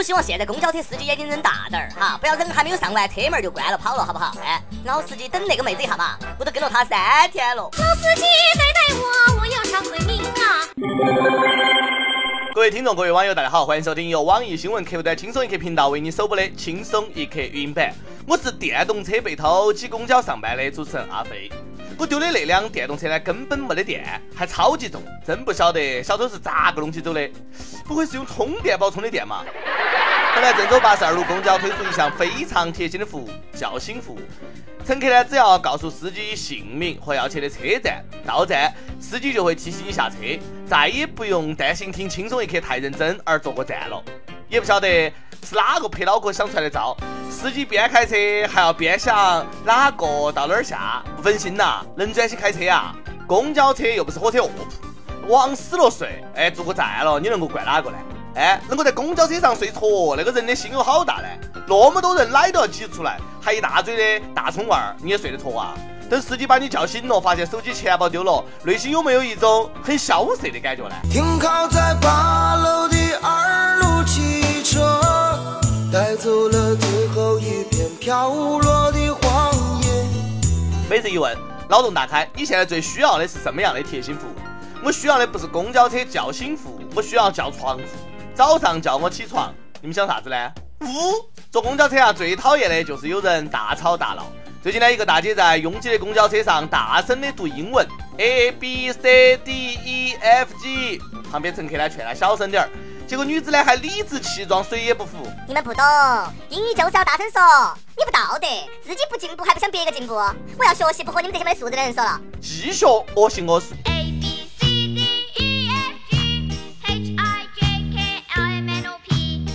我希望现在公交车司机眼睛睁大点儿哈，不要人还没有上完，车门就关了跑了，好不好？哎，老司机等那个妹子一下嘛，我都跟了她三天了。老司机带带我，我要上昆明啊！各位听众，各位网友，大家好，欢迎收听由网易新闻客户端轻松一刻频道为你首播的轻松一刻语音版。我是电动车被偷挤公交上班的主持人阿飞。我丢的那辆电动车呢，根本没得电，还超级重，真不晓得小偷是咋个弄起走的？不会是用充电宝充的电嘛？后来郑州八十二路公交推出一项非常贴心的服务——叫醒服务。乘客呢，只要告诉司机姓名和要去的车站，到站司机就会提醒你下车，再也不用担心听轻松一刻太认真而坐过站了。也不晓得是哪个拍脑壳想出来的招。司机边开车还要边想哪个到哪儿下，不分心呐，能专心开车啊？公交车又不是火车卧铺，往死了睡，哎，坐过站了，你能够怪哪个呢？哎，能够在公交车上睡着，那个人的心有好大呢？那么多人奶都要挤出来，还一大堆的大葱娃儿，你也睡得着啊？等司机把你叫醒了，发现手机钱包丢了，内心有没有一种很萧瑟的感觉呢？停靠在八楼的，带走了最后一片飘落的黄叶。每日一问，脑洞大开，你现在最需要的是什么样的贴心服务？我需要的不是公交车叫醒服务，我需要叫床服务早上叫我起床。你们想啥子呢？呜，坐公交车啊，最讨厌的就是有人大吵大闹。最近呢，一个大姐在拥挤的公交车上大声的读英文，A B C D E F G，旁边乘客呢劝她小声点儿，结果女子呢还理直气壮，谁也不服。你们不懂，英语就是要大声说，你不道德，自己不进步还不想别个进步，我要学习，不和你们这些没素质的人说了。继续恶行恶事。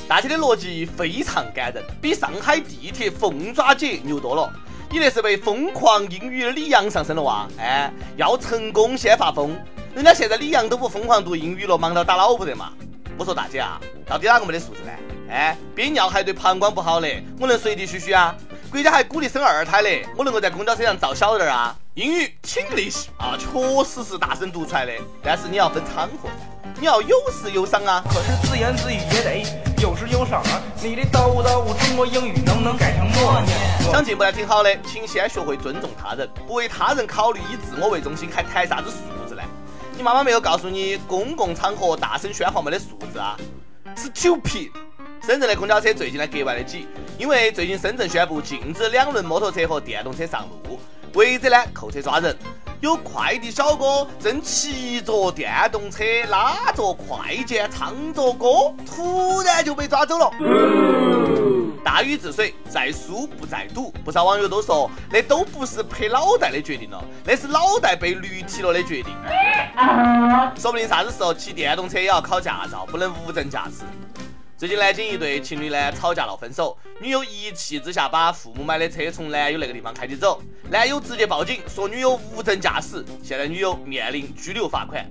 大姐的逻辑非常感人，比上海地铁凤爪姐牛多了。你那是被疯狂英语的李阳上身了哇！哎，要成功先发疯，人家现在李阳都不疯狂读英语了，忙到打老婆的嘛。我说大姐啊，到底哪个没得素质呢？哎，憋尿还对膀胱不好的，我能随地嘘嘘啊？国家还鼓励生二胎的，我能够在公交车上照小人啊？英语请利息啊，确实是大声读出来的，但是你要分场合噻，你要有时有赏啊。可是自言自语也得。有时有赏啊！你的叨叨中国英语能不能改成默念？想进步来挺好的，请先学会尊重他人，不为他人考虑，以自我为中心，还谈啥子素质呢？你妈妈没有告诉你，公共场合大声喧哗没得素质啊？Stupid！深圳的公交车最近呢格外的挤，因为最近深圳宣布禁止两轮摩托车和电动车上路，违者呢扣车抓人。有快递小哥正骑着电动车拉着快件唱着歌，突然就被抓走了。大禹治水，在输不在赌。不少网友都说，那都不是拍脑袋的决定了，那是脑袋被驴踢了的决定。说不定啥子时候骑电动车也要考驾照，不能无证驾驶。最近南京一对情侣呢吵架闹分手，女友一气之下把父母买的车从男友那个地方开起走，男友直接报警说女友无证驾驶，现在女友面临拘留罚款。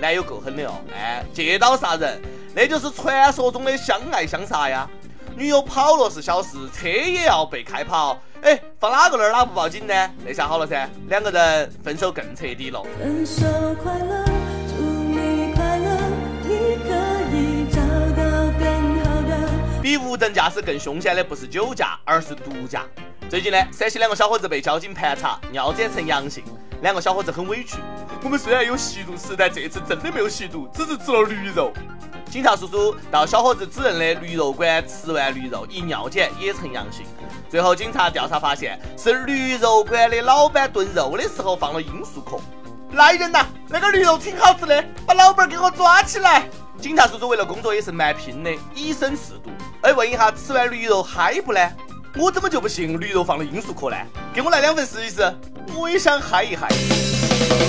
男友够狠的哦，哎，借刀杀人，那就是传说中的相爱相杀呀。女友跑了是小事，车也要被开跑，哎，放哪个那儿哪不报警呢？那下好了噻，两个人分手更彻底了。分手快乐，比无证驾驶更凶险的不是酒驾，而是毒驾。最近呢，陕西两个小伙子被交警盘查，尿检呈阳性。两个小伙子很委屈，我们虽然有吸毒史，但这次真的没有吸毒，只是吃了驴肉。警察叔叔到小伙子指认的驴肉馆吃完驴肉，一尿检也呈阳性。最后警察调查发现，是驴肉馆的老板炖肉的时候放了罂粟壳。来人呐，那个驴肉挺好吃的，把老板给我抓起来！警察叔叔为了工作也是蛮拼的，以身试毒。哎，问一下，吃完驴肉嗨不呢？我怎么就不信驴肉放了罂粟壳呢？给我来两份试一试，我也想嗨一嗨。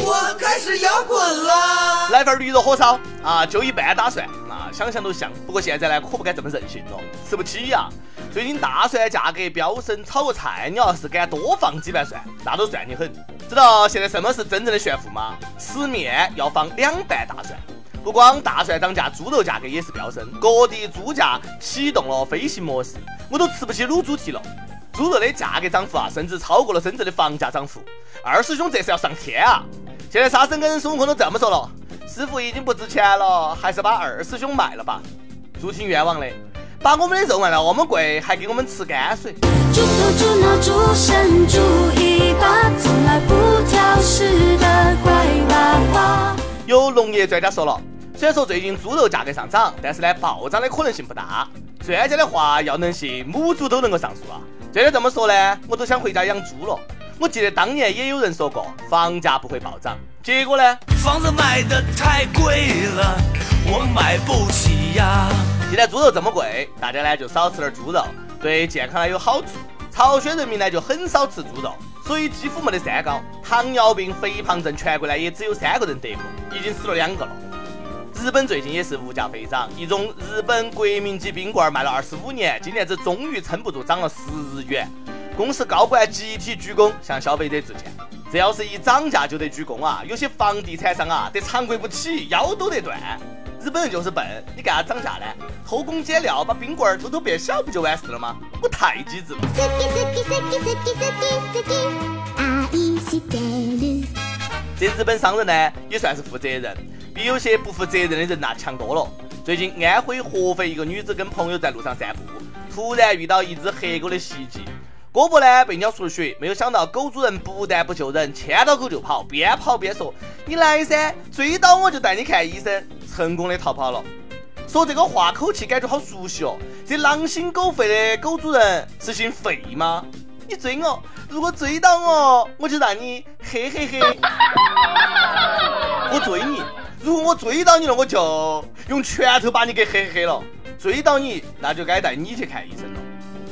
我开始摇滚了，来份驴肉火烧啊，就一半大蒜啊，想想都香。不过现在呢，可不敢这么任性了，吃不起呀。最近大蒜价格飙升，炒个菜你要是敢多放几瓣蒜，那都算你狠。知道现在什么是真正的炫富吗？吃面要放两瓣大蒜。不光大蒜涨价，猪肉价格也是飙升，各地猪价启动了飞行模式，我都吃不起卤猪蹄了。猪肉的价格涨幅啊，甚至超过了深圳的房价涨幅。二师兄这是要上天啊！现在沙僧跟孙悟空都这么说了，师傅已经不值钱了，还是把二师兄卖了吧。猪听冤枉的，把我们的肉卖了，我们贵，还给我们吃泔水。猪头猪脑猪身猪尾巴，从来不挑食的乖娃娃。有农业专家说了，虽然说最近猪肉价格上涨，但是呢，暴涨的可能性不大。专家的话要能信，母猪都能够上树啊。专家这么说呢，我都想回家养猪了。我记得当年也有人说过，房价不会暴涨，结果呢？房子卖的太贵了，我买不起呀。现在猪肉这么贵，大家呢就少吃点猪肉，对健康呢有好处。朝鲜人民呢就很少吃猪肉，所以几乎没得三高，糖尿病、肥胖症，全国呢也只有三个人得过，已经死了两个了。日本最近也是物价飞涨，一种日本国民级冰棍卖了二十五年，今年子终于撑不住，涨了十元。公司高管集体鞠躬向消费者致歉。这要是一涨价就得鞠躬啊！有些房地产商啊，得长跪不起，腰都得断。日本人就是笨，你干啥涨价呢？偷工减料，把冰棍儿偷偷变小，不就完事了吗？我太机智了。这日本商人呢，也算是负责任，比有些不负责任的人呐强多了。最近安徽合肥一个女子跟朋友在路上散步，突然遇到一只黑狗的袭击。胳膊呢被咬出了血，没有想到狗主人不但不救人，牵到狗就跑，边跑边说：“你来噻，追到我就带你看医生。”成功的逃跑了。说这个话口气感觉好熟悉哦，这狼心狗肺的狗主人是姓费吗？你追我，如果追到我，我就让你嘿嘿嘿。我追你，如果我追到你了，我就用拳头把你给嘿嘿了。追到你，那就该带你去看医生了。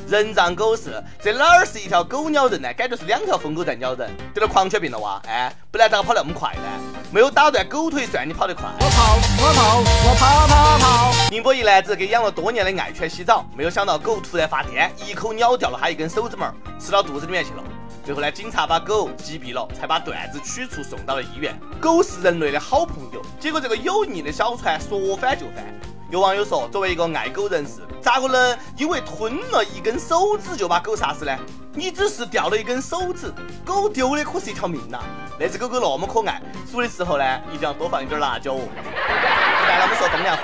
人仗狗势，这哪儿是一条狗咬人呢？感觉是两条疯狗在咬人，得了狂犬病了哇！哎，不然咋个跑那么快呢？没有打断狗腿，算你跑得快。我跑，我跑，我跑跑跑。宁波一男子给养了多年的爱犬洗澡，没有想到狗突然发癫，一口咬掉了他一根手指毛，吃到肚子里面去了。最后呢，警察把狗击毙了，才把段子取出送到了医院。狗是人类的好朋友，结果这个有逆的小船说翻就翻。有网友说，作为一个爱狗人士，咋个能因为吞了一根手指就把狗杀死呢？你只是掉了一根手指，狗丢的可是一条命呐！那只狗狗那么可爱，煮的时候呢，一定要多放一点辣椒哦。不带他们说风凉话，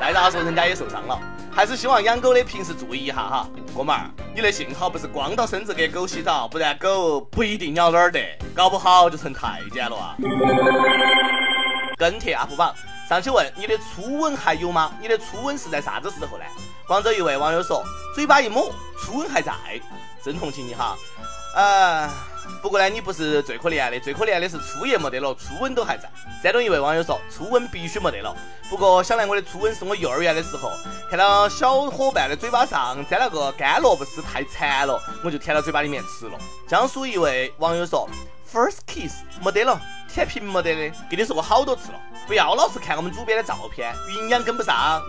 再咋说人家也受伤了，还是希望养狗的平时注意一下哈。哥们儿，你的幸好不是光到身子给狗洗澡，不然狗不一定咬哪儿的，搞不好就成太监了啊！跟帖 UP 榜。上去问你的初吻还有吗？你的初吻是在啥子时候呢？广州一位网友说，嘴巴一抹，初吻还在，真同情你哈。呃，不过呢，你不是最可怜的，最可怜的是初夜没得了，初吻都还在。山东一位网友说，初吻必须没得了。不过想来我的初吻是我幼儿园的时候，看到小伙伴的嘴巴上沾了个干萝卜丝，太馋了，我就舔到嘴巴里面吃了。江苏一位网友说。First kiss 没得了，舔屏没得的，跟你说过好多次了，不要老是看我们主编的照片，营养跟不上。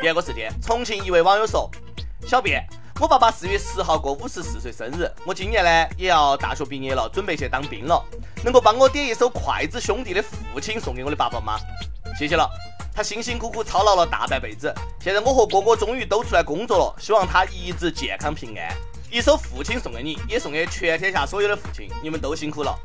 第二个事件，重庆一位网友说：“小编，我爸爸四月十号过五十四岁生日，我今年呢也要大学毕业了，准备去当兵了，能够帮我点一首筷子兄弟的父亲送给我的爸爸吗？谢谢了，他辛辛苦苦操劳了大半辈子，现在我和哥哥终于都出来工作了，希望他一直健康平安。”一首父亲送给你，也送给全天下所有的父亲，你们都辛苦了。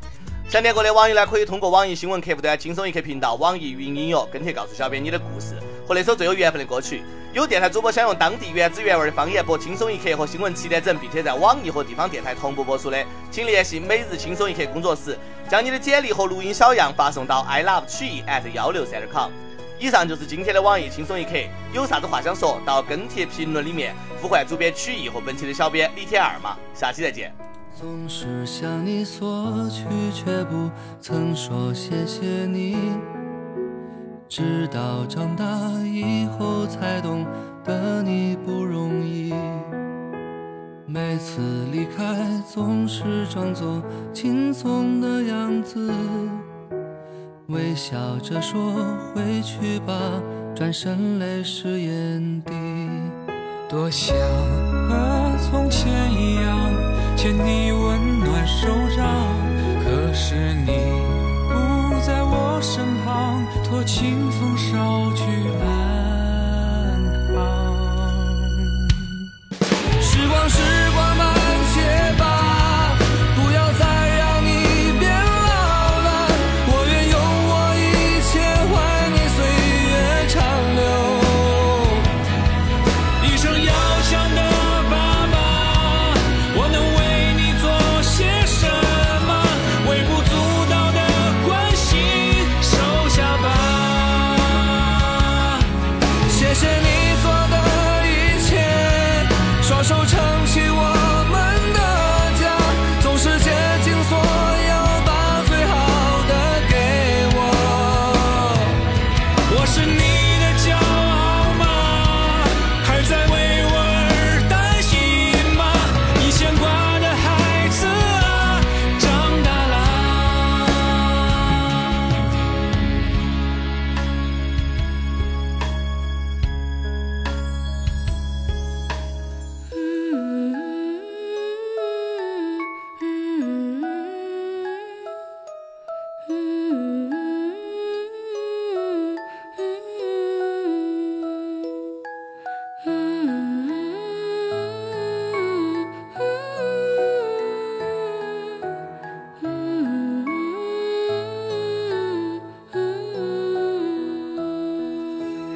想点歌的网友呢，可以通过网易新闻客户端“轻松一刻”频道、网易云音乐跟帖告诉小编你的故事和那首最有缘分的歌曲。有电台主播想用当地原汁原味的方言播《轻松一刻》和新闻七点整，并且在网易和地方电台同步播出的，请联系每日轻松一刻工作室，将你的简历和录音小样发送到 i love 曲艺 at 幺六三点 com。以上就是今天的网易轻松一刻，有啥子话想说到跟帖评论里面，呼唤主编曲艺和本期的小编李天二嘛，下期再见。总是向你索取，却不曾说谢谢你，直到长大以后才懂得你不容易。每次离开，总是装作轻松的样子。微笑着说回去吧，转身泪湿眼底。多想和从前一样，牵你温暖手掌。可是你不在我身旁，托清风捎去安